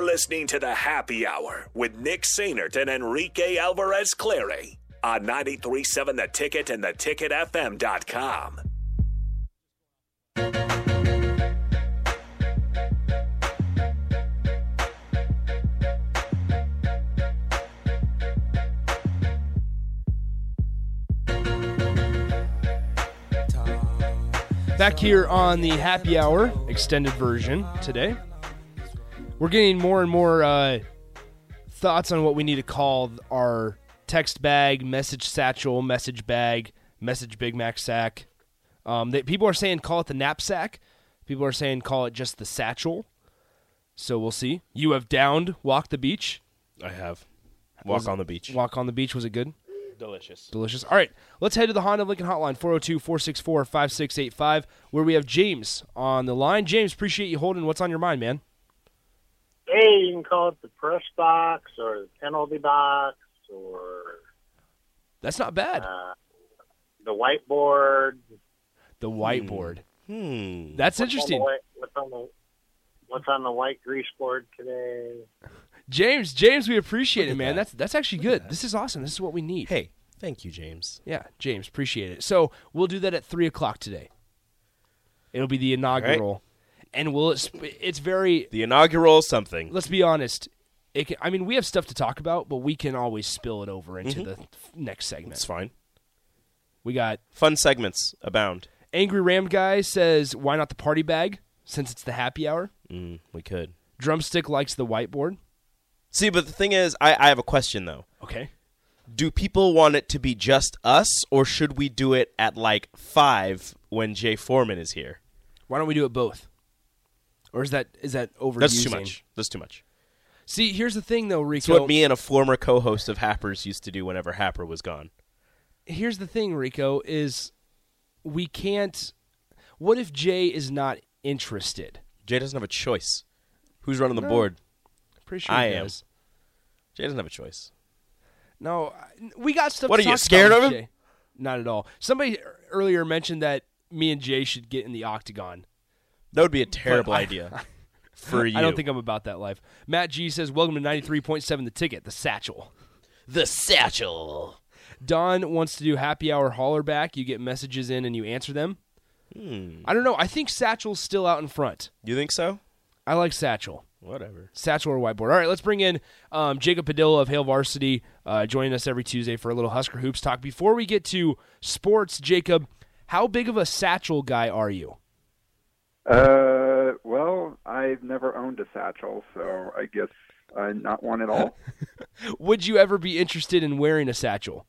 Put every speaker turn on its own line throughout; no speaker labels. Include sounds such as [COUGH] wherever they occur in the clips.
You're listening to the Happy Hour with Nick Sainert and Enrique Alvarez Clary on 93.7 The Ticket and theticketfm.com.
Back here on the happy hour extended version today. We're getting more and more uh, thoughts on what we need to call our text bag, message satchel, message bag, message Big Mac sack. Um, they, people are saying call it the knapsack. People are saying call it just the satchel. So we'll see. You have downed Walk the Beach.
I have. Walk on the beach.
Walk on the Beach was it good?
Delicious.
Delicious. All right, let's head to the Honda Lincoln Hotline, 402 464 5685, where we have James on the line. James, appreciate you holding. What's on your mind, man?
Hey, you can call it the press box or the penalty box or
That's not bad.
uh, the whiteboard.
The whiteboard.
Hmm.
That's
What's on the
interesting.
white- What's on the What's on the white grease board today? [LAUGHS]
James, James, we appreciate it, man.
that.
That's that's actually good. This is awesome. This is what we need.
Hey, thank you, James.
Yeah, James, appreciate it. So we'll do that at three o'clock today. It'll be the inaugural, and will it? Sp- it's very.
The inaugural something.
Let's be honest. It can, I mean, we have stuff to talk about, but we can always spill it over into
Mm-hmm.
the next segment.
It's fine.
We got
Fun segments abound.
Angry Ram Guy says, why not the party bag since it's the happy hour?
Mm, we could.
Drumstick likes the whiteboard.
See, but the thing is, I, I have a question though.
Okay.
Do people want it to be just us, or should we do it at like five when Jay Foreman is here?
Why don't we do it both? Or is that is that overusing?
That's too much. That's too much.
See, here's the thing though,
It's
Rico.
what me and a former co-host of Happers used to do whenever Happer was gone.
here's the thing, Rico, is we can't what if Jay is not interested?
Jay doesn't have a choice. Who's running the
No.
board?
Pretty sure
I
he
am.
does.
Jay doesn't have a choice.
No, we got stuff.
What are you, scared of him?
Jay. Not at all. Somebody earlier mentioned that me and Jay should get in the octagon.
That would be a terrible
I-
idea for you. [LAUGHS]
I don't think I'm about that life. Matt G says, "Welcome to 93.7 The Ticket, the Satchel."
the satchel.
Don wants to do happy hour holler back. You get messages in and you answer them.
Hmm.
I don't know. I think Satchel's still out in front.
You think so?
I like Satchel.
Whatever.
Satchel or whiteboard. All right, let's bring in um, Jacob Padilla of Hail Varsity, uh, joining us every Tuesday for a little Husker Hoops talk. Before we get to sports, Jacob, how big of a satchel guy are you?
Uh, well, I've never owned a satchel, so I guess I'm not one at all. [LAUGHS]
Would you ever be interested in wearing a satchel?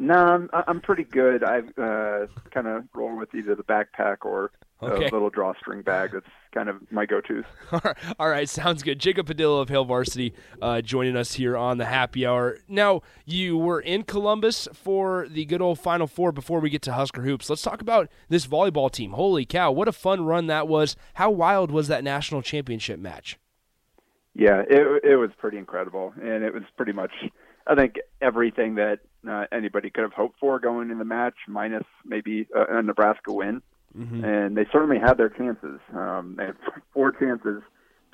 no, I'm, I'm pretty good. I uh, kind of roll with either the backpack or
Okay.
a little drawstring bag. That's kind of my go-tos. [LAUGHS]
All right, sounds good. Jacob Padilla of Hail Varsity uh, joining us here on the happy hour. Now, you were in Columbus for the good old Final Four before we get to Husker Hoops. Let's talk about this volleyball team. Holy cow, what a fun run that was. How wild was that national championship match?
Yeah, it it was pretty incredible, and it was pretty much, I think, everything that uh, anybody could have hoped for going in the match, minus maybe a, a Nebraska win. And they certainly had their chances. Um, they had four chances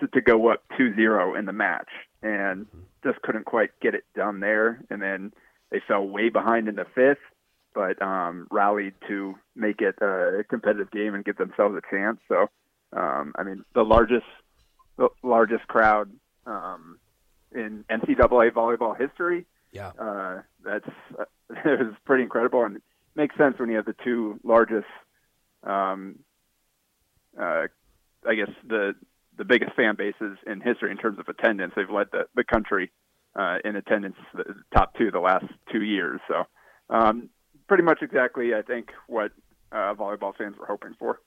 to, to go up 2-0 in the match, and just couldn't quite get it done there. And then they fell way behind in the fifth, but um, rallied to make it a competitive game and give themselves a chance. So, um, I mean, the largest the largest crowd um, in NCAA volleyball history.
Yeah.
Uh, that's uh, [LAUGHS] it was pretty incredible, and it makes sense when you have the two largest, um, uh, I guess the the biggest fan bases in history in terms of attendance. They've led the the country uh, in attendance, the top two the last two years. So, um, pretty much exactly, I think what uh, volleyball fans were hoping for.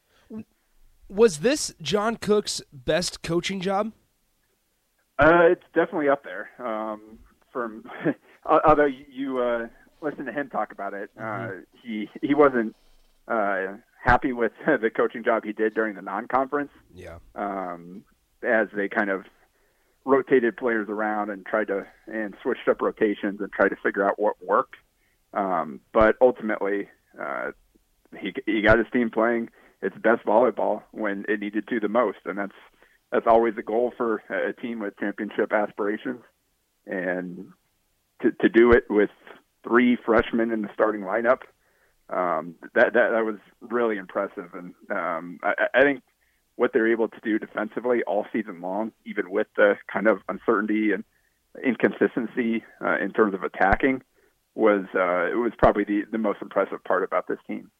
Was this John Cook's best coaching job?
Uh, it's definitely up there. Um, from [LAUGHS] although you uh, listen to him talk about it, uh, he he wasn't uh, happy with [LAUGHS] the coaching job he did during the non-conference.
Yeah.
Um, as they kind of rotated players around and tried to and switched up rotations and tried to figure out what worked. Um, but ultimately, uh, he he got his team playing its best volleyball when it needed to the most, and that's that's always a goal for a team with championship aspirations, and to to do it with three freshmen in the starting lineup, um, that that that was really impressive, and um, I, I think what they're able to do defensively all season long, even with the kind of uncertainty and inconsistency uh, in terms of attacking, was uh, it was probably the the most impressive part about this team.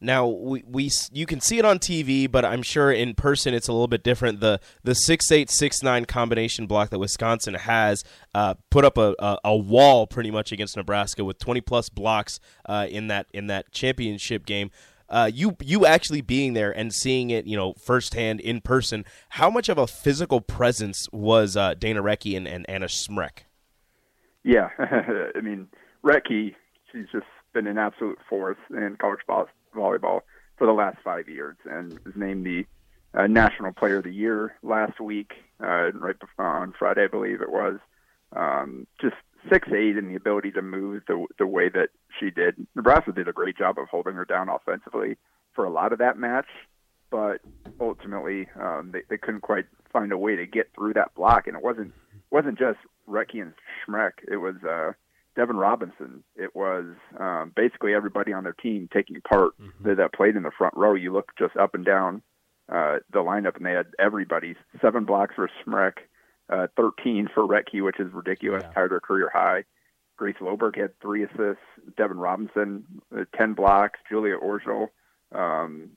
Now we, we you can see it on TV, but I'm sure in person it's a little bit different. The the six eight six nine combination block that Wisconsin has uh, put up a, a, a, wall pretty much against Nebraska with 20 plus blocks uh, in that in that championship game. Uh, you you actually being there and seeing it, you know, firsthand in person. How much of a physical presence was uh, Dana Rettke and, and Anna Smrek?
Yeah, [LAUGHS] I mean Rettke, she's just been an absolute force in college ball volleyball for the last five years, and was named the uh, National Player of the Year last week, uh, right before, on Friday, I believe it was. Um, just six eight and the ability to move the the way that she did. Nebraska did a great job of holding her down offensively for a lot of that match, but ultimately um, they, they couldn't quite find a way to get through that block. And it wasn't wasn't just Rettke and Smrek. It was uh, Devyn Robinson. It was um, basically everybody on their team taking part mm-hmm. that, played in the front row. You look just up and down uh, the lineup, and they had everybody. Seven blocks for Smrek, uh, 13 for Rettke, which is ridiculous, yeah. tied her career high. Grace Loberg had three assists. Devyn Robinson, uh, 10 blocks. Julia Orzol, um,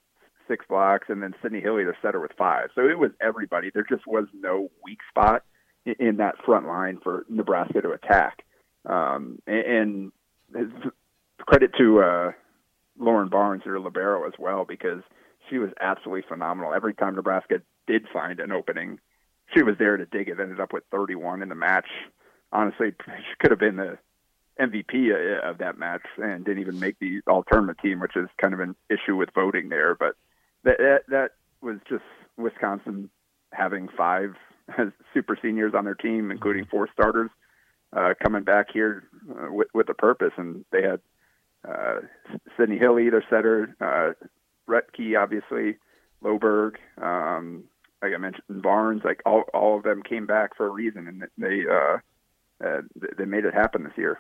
six blocks. And then Sydney Hilley, the setter, with five. So it was everybody. There just was no weak spot in, in that front line for Nebraska to attack. Um, and, and credit to uh, Lauren Barnes, or libero, as well, because she was absolutely phenomenal. Every time Nebraska did find an opening, she was there to dig it. Ended up with 31 in the match. Honestly, [LAUGHS] she could have been the MVP uh, of that match and didn't even make the all tournament team, which is kind of an issue with voting there. But that that, that was just Wisconsin having five [LAUGHS] super seniors on their team, including four starters uh, coming back here uh, with, with a purpose. And they had uh, Sydney Hilley, their setter, uh, Rettke, obviously, Loberg, um, like I mentioned, Barnes. Like all all of them came back for a reason, and they uh, uh, they made it happen this year.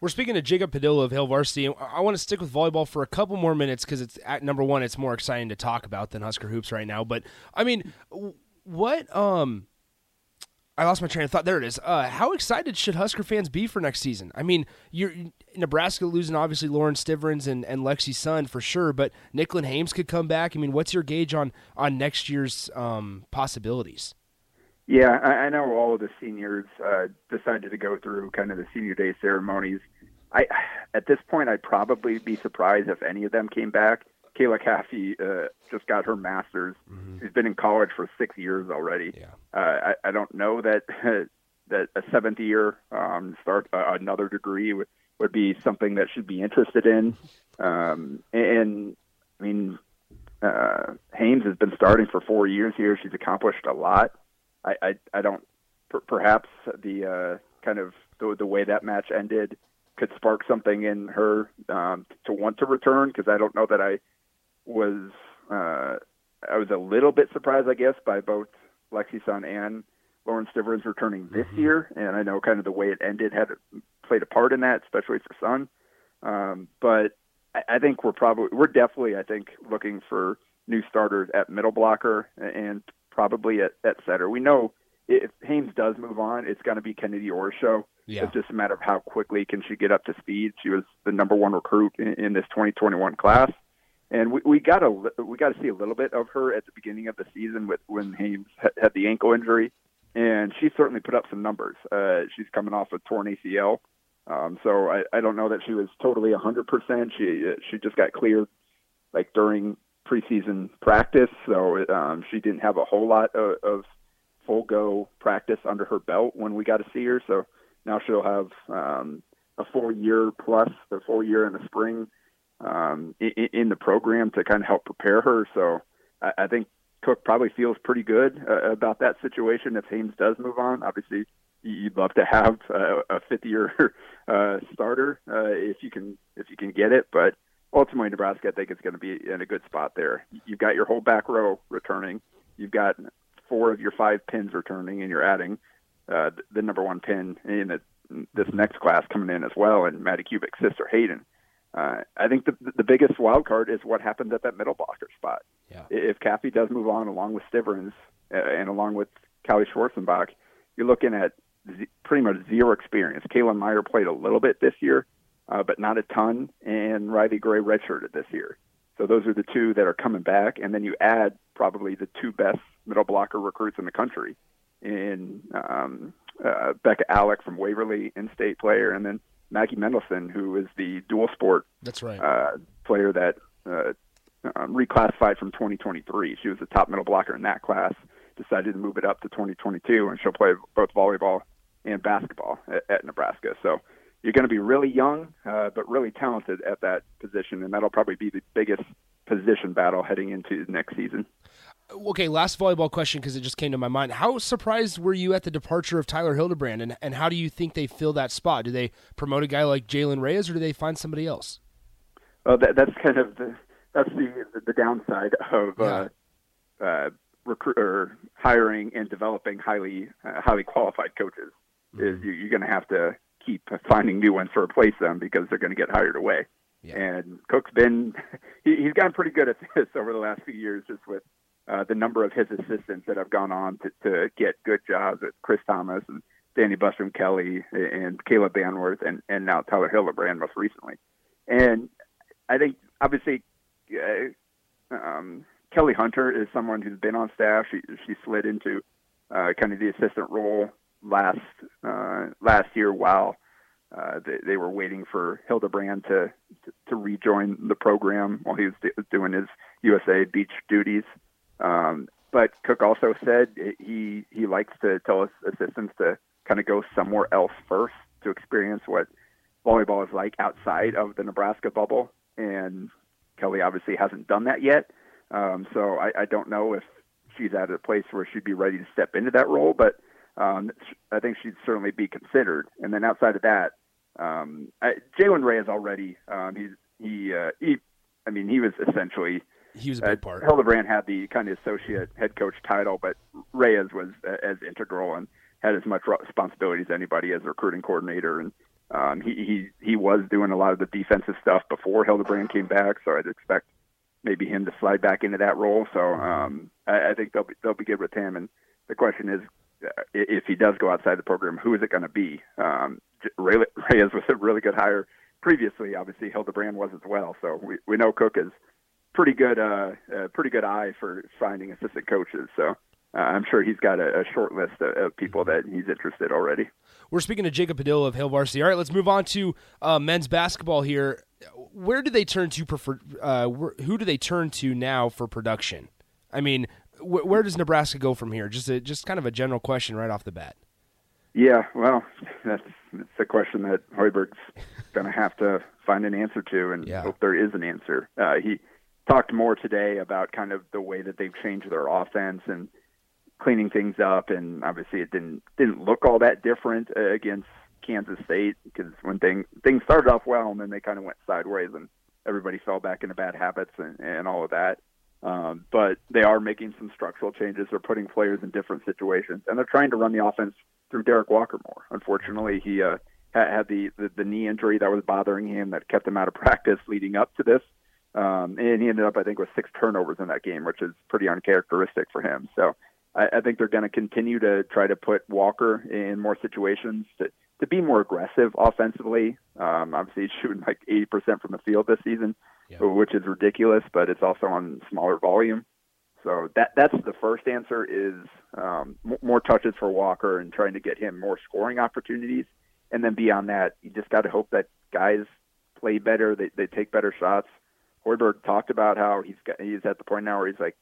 We're speaking to Jacob Padilla of Hail Varsity. I want to stick with volleyball for a couple more minutes because it's at number one. It's more exciting to talk about than Husker hoops right now. But I mean, what um I lost my train of thought. There it is. Uh, how excited should Husker fans be for next season? I mean, you're Nebraska losing obviously Lauren Stivrins and, and Lexi Sun for sure, but Nicklin Hames could come back. I mean, what's your gauge on on next year's um, possibilities?
Yeah, I, I know all of the seniors uh, decided to go through kind of the senior day ceremonies. I at this point, I'd probably be surprised if any of them came back. Kayla Caffey uh, just got her master's. Mm-hmm. She's been in college for six years already.
Yeah.
Uh, I, I don't know that [LAUGHS] that a seventh year um, start uh, another degree would, would be something that she'd be interested in. Um, and I mean, uh, Hames has been starting for four years here. She's accomplished a lot. I I, I don't per, perhaps the uh, kind of the, the way that match ended could spark something in her um, to want to return because I don't know that I was uh, I was a little bit surprised, I guess, by both Lexi Sun and Lauren Stivrins returning this mm-hmm. year, and I know kind of the way it ended had played a part in that, especially for Sun. Um, but I, I think we're probably we're definitely I think looking for new starters at middle blocker and probably at, at setter. We know if Hames does move on, it's going to be Kennedy Orshow.
Yeah.
It's just a matter of how quickly can she get up to speed. She was the number one recruit in, in this 2021 class and we, we got a we got to see a little bit of her at the beginning of the season with when Hames had the ankle injury, and she certainly put up some numbers. Uh, she's coming off a torn ACL, um, so I, I don't know that she was totally a hundred percent. She she just got cleared like during preseason practice, so um, she didn't have a whole lot of, of full go practice under her belt when we got to see her. So now she'll have um, a full year plus, a full year in the spring um, in, in the program to kind of help prepare her. So I, I think Cook probably feels pretty good uh, about that situation if Hames does move on. Obviously, you'd love to have uh, a fifth year [LAUGHS] uh, starter uh, if you can if you can get it, but ultimately Nebraska I think is going to be in a good spot there. You've got your whole back row returning. You've got four of your five pins returning, and you're adding uh, the number one pin in the, this next class coming in as well, and Maddie Kubik's sister Hayden. Uh, I think the the biggest wild card is what happens at that middle blocker spot.
Yeah.
If Caffey does move on along with Stivrins uh, and along with Callie Schwarzenbach, you're looking at z- pretty much zero experience. Kalynn Meyer played a little bit this year, uh, but not a ton, and Rylee Gray redshirted this year. So those are the two that are coming back, and then you add probably the two best middle blocker recruits in the country in um, uh, Bekka Allick from Waverly, in-state player, and then Maggie Mendelson, who is the dual sport
That's right.
uh, player that uh, um, reclassified from 2023. She was the top middle blocker in that class. Decided to move it up to 2022, and she'll play both volleyball and basketball at, at Nebraska. So you're going to be really young, uh, but really talented at that position, and that'll probably be the biggest position battle heading into next season.
Okay, last volleyball question because it just came to my mind. How surprised were you at the departure of Tyler Hildebrand, and, and how do you think they fill that spot? Do they promote a guy like Jaylen Reyes, or do they find somebody else?
Well, that, that's kind of the that's the the downside of uh, uh, recruit or hiring and developing highly uh, highly qualified coaches. Is you, you're going to have to keep finding new ones to replace them because they're going to get hired away.
Yeah.
And Cook's been [LAUGHS] he, he's gotten pretty good at this [LAUGHS] over the last few years, just with uh, the number of his assistants that have gone on to, to get good jobs at Chris Tamas and Dani Busboom Kelly and Kayla Banwarth and, and now Tyler Hildebrand most recently. And I think obviously uh, um, Kelly Hunter is someone who's been on staff. She she slid into uh, kind of the assistant role last uh, last year while uh, they, they were waiting for Hildebrand to, to to rejoin the program while he was d- doing his USA beach duties. Um, but Cook also said he he likes to tell his assistants to kind of go somewhere else first to experience what volleyball is like outside of the Nebraska bubble. And Kelly obviously hasn't done that yet. Um, so I, I don't know if she's at a place where she'd be ready to step into that role, but um, I think she'd certainly be considered. And then outside of that, um, Jalen Ray is already um, he's he uh, he. I mean, he was essentially
He was a
uh,
big part.
Hildebrand had the kind of associate head coach title, but Reyes was uh, as integral and had as much responsibility as anybody as a recruiting coordinator. And um, he he he was doing a lot of the defensive stuff before Hildebrand came back, so I'd expect maybe him to slide back into that role. So um, I, I think they'll be they'll be good with him. And the question is, uh, if he does go outside the program, who is it going to be? Um, Reyes was a really good hire previously. Obviously, Hildebrand was as well. So we we know Cook is pretty good uh, uh pretty good eye for finding assistant coaches. So. Uh, I'm sure he's got a, a short list of, of people that he's interested already.
We're speaking to Jacob Padilla of Hail Varsity. All right, let's move on to uh, men's basketball here. Where do they turn to? Prefer, uh, who do they turn to now for production? I mean, wh- where does Nebraska go from here? Just a, just kind of a general question right off the bat.
Yeah, well, that's that's a question that Hoiberg's going to have to find an answer to, and
Yeah.
hope there is an answer. Uh, he talked more today about kind of the way that they've changed their offense and cleaning things up, and obviously it didn't didn't look all that different uh, against Kansas State because when thing, things started off well and then they kind of went sideways and everybody fell back into bad habits and, and all of that. Um, but they are making some structural changes. They're putting players in different situations, and they're trying to run the offense through Derek Walker more. Unfortunately, he uh, had, the, the the knee injury that was bothering him that kept him out of [LAUGHS] practice leading up to this, um, and he ended up, I think, with six turnovers in that game, which is pretty uncharacteristic for him. So I, I think they're going to continue to try to put Walker in more situations to to be more aggressive offensively. Um, obviously, [LAUGHS] he's shooting like 80% from the field this season,
Yeah.
which is ridiculous, but it's also on smaller volume. So that that's the first answer is um, more touches for Walker and trying to get him more scoring opportunities. And then beyond that, you just got to hope that guys play better, they they take better shots. Hoiberg talked about how he's got, he's at the point now where he's like,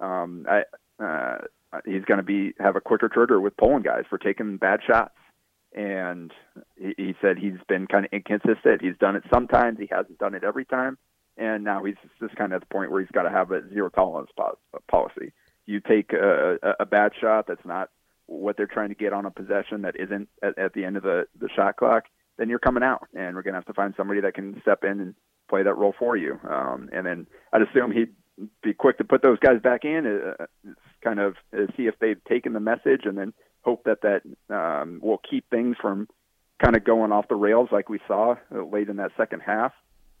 um, I, uh, he's going to be have a quicker trigger with pulling guys for taking bad shots. And he, he said he's been kind of inconsistent. He's done it sometimes. He hasn't done it every time. And now he's just kind of at the point where he's got to have a zero tolerance po- policy. You take a, a, a bad shot that's not what they're trying to get on a possession that isn't at, at the end of the, the shot clock, then you're coming out. And we're going to have to find somebody that can step in and play that role for you. Um, and then I'd assume he'd be quick to put those guys back in. Uh, kind of uh, see if they've taken the message, and then hope that that um, will keep things from kind of going off the rails like we saw uh, late in that second half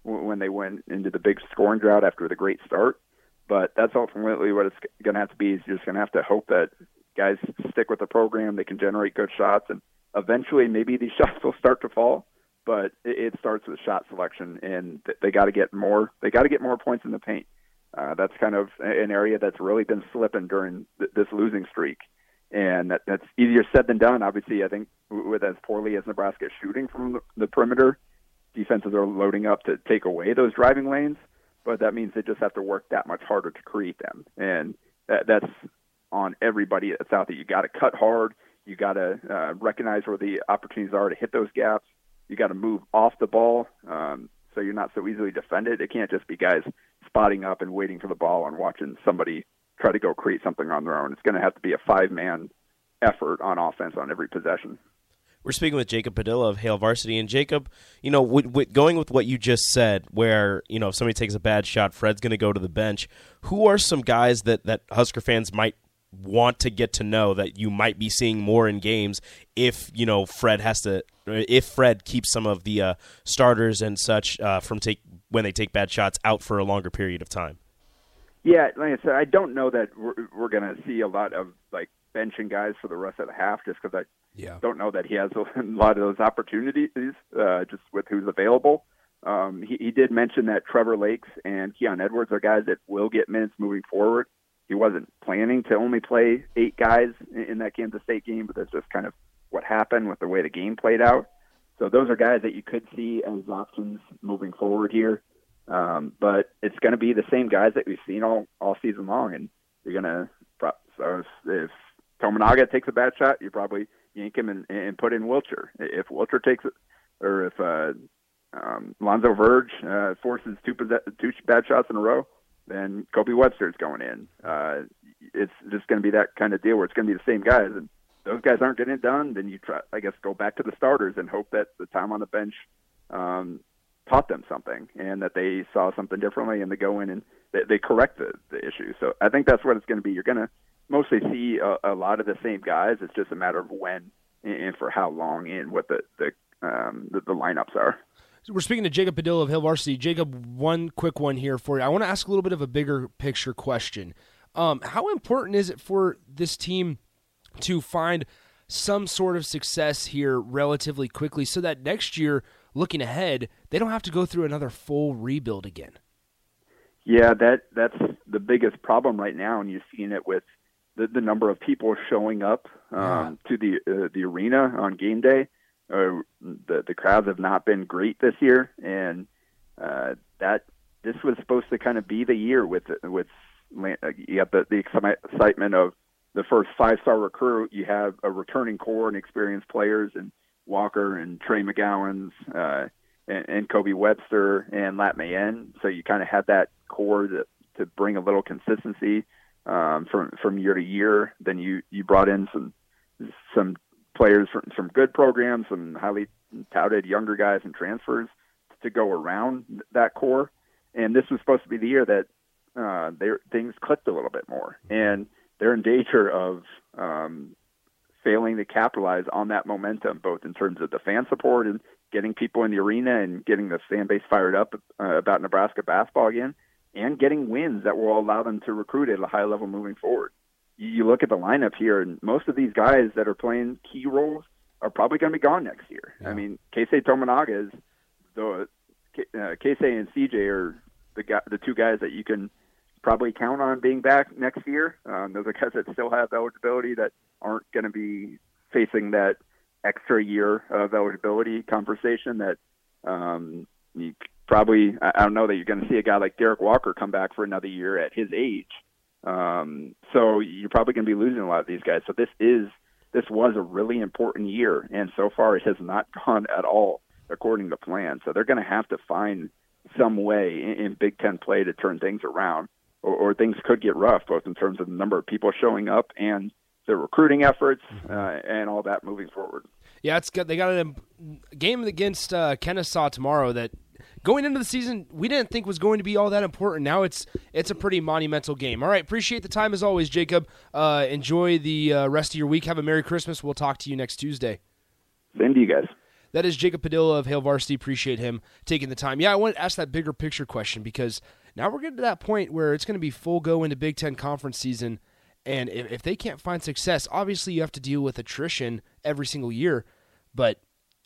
when they went into the big scoring drought after the great start. But that's ultimately what it's going to have to be. Is you're just going to have to hope that guys stick with the program, they can generate good shots, and eventually maybe these [LAUGHS] shots will start to fall. But it, it starts with shot selection, and they got to get more. They got to get more points in the paint. Uh, that's kind of an area that's really been slipping during th- this losing streak, and that, that's easier said than done. Obviously, I think with as poorly as Nebraska shooting from the, the perimeter, defenses are loading up to take away those driving lanes, but that means they just have to work that much harder to create them, and that, that's on everybody that's out there. You got to cut hard. You got to uh, recognize where the opportunities are to hit those gaps. You got to move off the ball um, so you're not so easily defended. It can't just be guys spotting up and waiting for the ball and watching somebody try to go create something on their own. It's going to have to be a five man effort on offense on every possession.
We're speaking with Jacob Padilla of Hail Varsity, and Jacob, you know, with, with going with what you just said, where you know if somebody takes a bad shot, Fred's going to go to the bench. Who are some guys that that Husker fans might want to get to know that you might be seeing more in games if you know Fred has to if Fred keeps some of the uh, starters and such uh, from take when they take bad shots out for a longer period of time.
Yeah, like I said, I don't know that we're, we're going to see a lot of like benching guys for the rest of the half, just because I yeah. don't know that he has [LAUGHS] a lot of those opportunities uh, just with who's available. Um, he, he did mention that Trevor Lakes and Keon Edwards are guys that will get minutes moving forward he wasn't planning to only play eight guys in that Kansas State game, but that's just kind of what happened with the way the game played out. So those are guys that you could see as options moving forward here. Um, but it's going to be the same guys that we've seen all all season long, and you're going to so if, if Tominaga takes a bad shot, you probably yank him and, and put in Wilcher. If Wilcher takes it, or if uh, um, Lonzo Verge uh, forces two two bad shots in a row, then Kobe Webster's going in. Uh, it's just going to be that kind of deal where it's going to be the same guys, and those guys aren't getting it done. Then you try, I guess, go back to the starters and hope that the time on the bench um, taught them something and that they saw something differently, and they go in and they, they correct the, the issue. So I think that's what it's going to be. You're going to mostly see a, a lot of the same guys. It's just a matter of when and for how long and what the the um, the, the lineups are.
We're speaking to Jacob Padilla of Hail Varsity. Jacob, one quick one here for you. I want to ask a little bit of a bigger picture question. Um, how important is it for this team to find some sort of success here relatively quickly so that next year, looking ahead, they don't have to go through another full rebuild again?
Yeah, that that's the biggest problem right now, and you're seeing it with the, the number of people showing up um, yeah. to the uh, the arena on game day uh, the the crowds have not been great this year, and uh, that this was supposed to kind of be the year with with uh, you have the, the excitement of the first five star recruit. You have a returning core and experienced players, and Walker and Trey McGowens uh, and, and Kobe Webster and Lat Mayen. So you kind of had that core to to bring a little consistency um, from from year to year. Then you you brought in some some players from some good programs, some highly touted younger guys and transfers to go around that core. And this was supposed to be the year that uh, they, things clicked a little bit more, and they're in danger of um, failing to capitalize on that momentum, both in terms of the fan support and getting people in the arena and getting the fan base fired up uh, about Nebraska basketball again, and getting wins that will allow them to recruit at a high level moving forward you look at the lineup here, and most of these guys that are playing key roles are probably going to be gone next year. Yeah. I mean, Keisei Tominaga is the uh, Keisei and CJ are the guy, the two guys that you can probably count on being back next year. Um, those are guys that still have eligibility that aren't going to be facing that extra year of eligibility conversation that um, you probably I don't know that you're going to see a guy like Derek Walker come back for another year at his age. Um, so you're probably going to be losing a lot of these guys. So this is this was a really important year, and so far it has not [LAUGHS] gone at all according to plan. So they're going to have to find some way in, in Big Ten play to turn things around, or, or things could get rough, both in terms of the number of people showing up and the recruiting efforts mm-hmm. uh, and all that moving forward.
Yeah, it's good. They got a game against uh, Kennesaw tomorrow that going into the season we didn't think was going to be all that important. Now it's it's a pretty monumental game. All right, appreciate the time as always, Jacob. Uh, enjoy the uh, rest of your week. Have a Merry Christmas. We'll talk to you next Tuesday.
Same to you guys.
That is Jacob Padilla of Hail Varsity. Appreciate him taking the time. Yeah, I want to ask that bigger picture question because now we're getting to that point where it's going to be full go into Big Ten conference season. And if, if they can't find success, obviously you have to deal with attrition every single year. But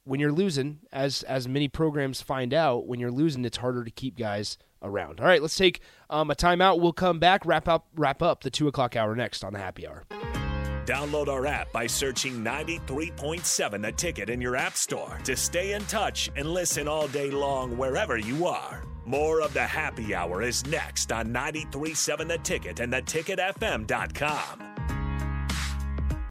when you're losing, as as many programs find out, when you're losing, it's harder to keep guys around. All right, let's take um, a timeout. We'll come back, wrap up wrap up the two o'clock hour next on the happy hour.
Download our app by searching 93.7 The Ticket in your app store to stay in touch and listen all day long wherever you are. More of the happy hour is next on 93.7 The Ticket and theticketfm.com.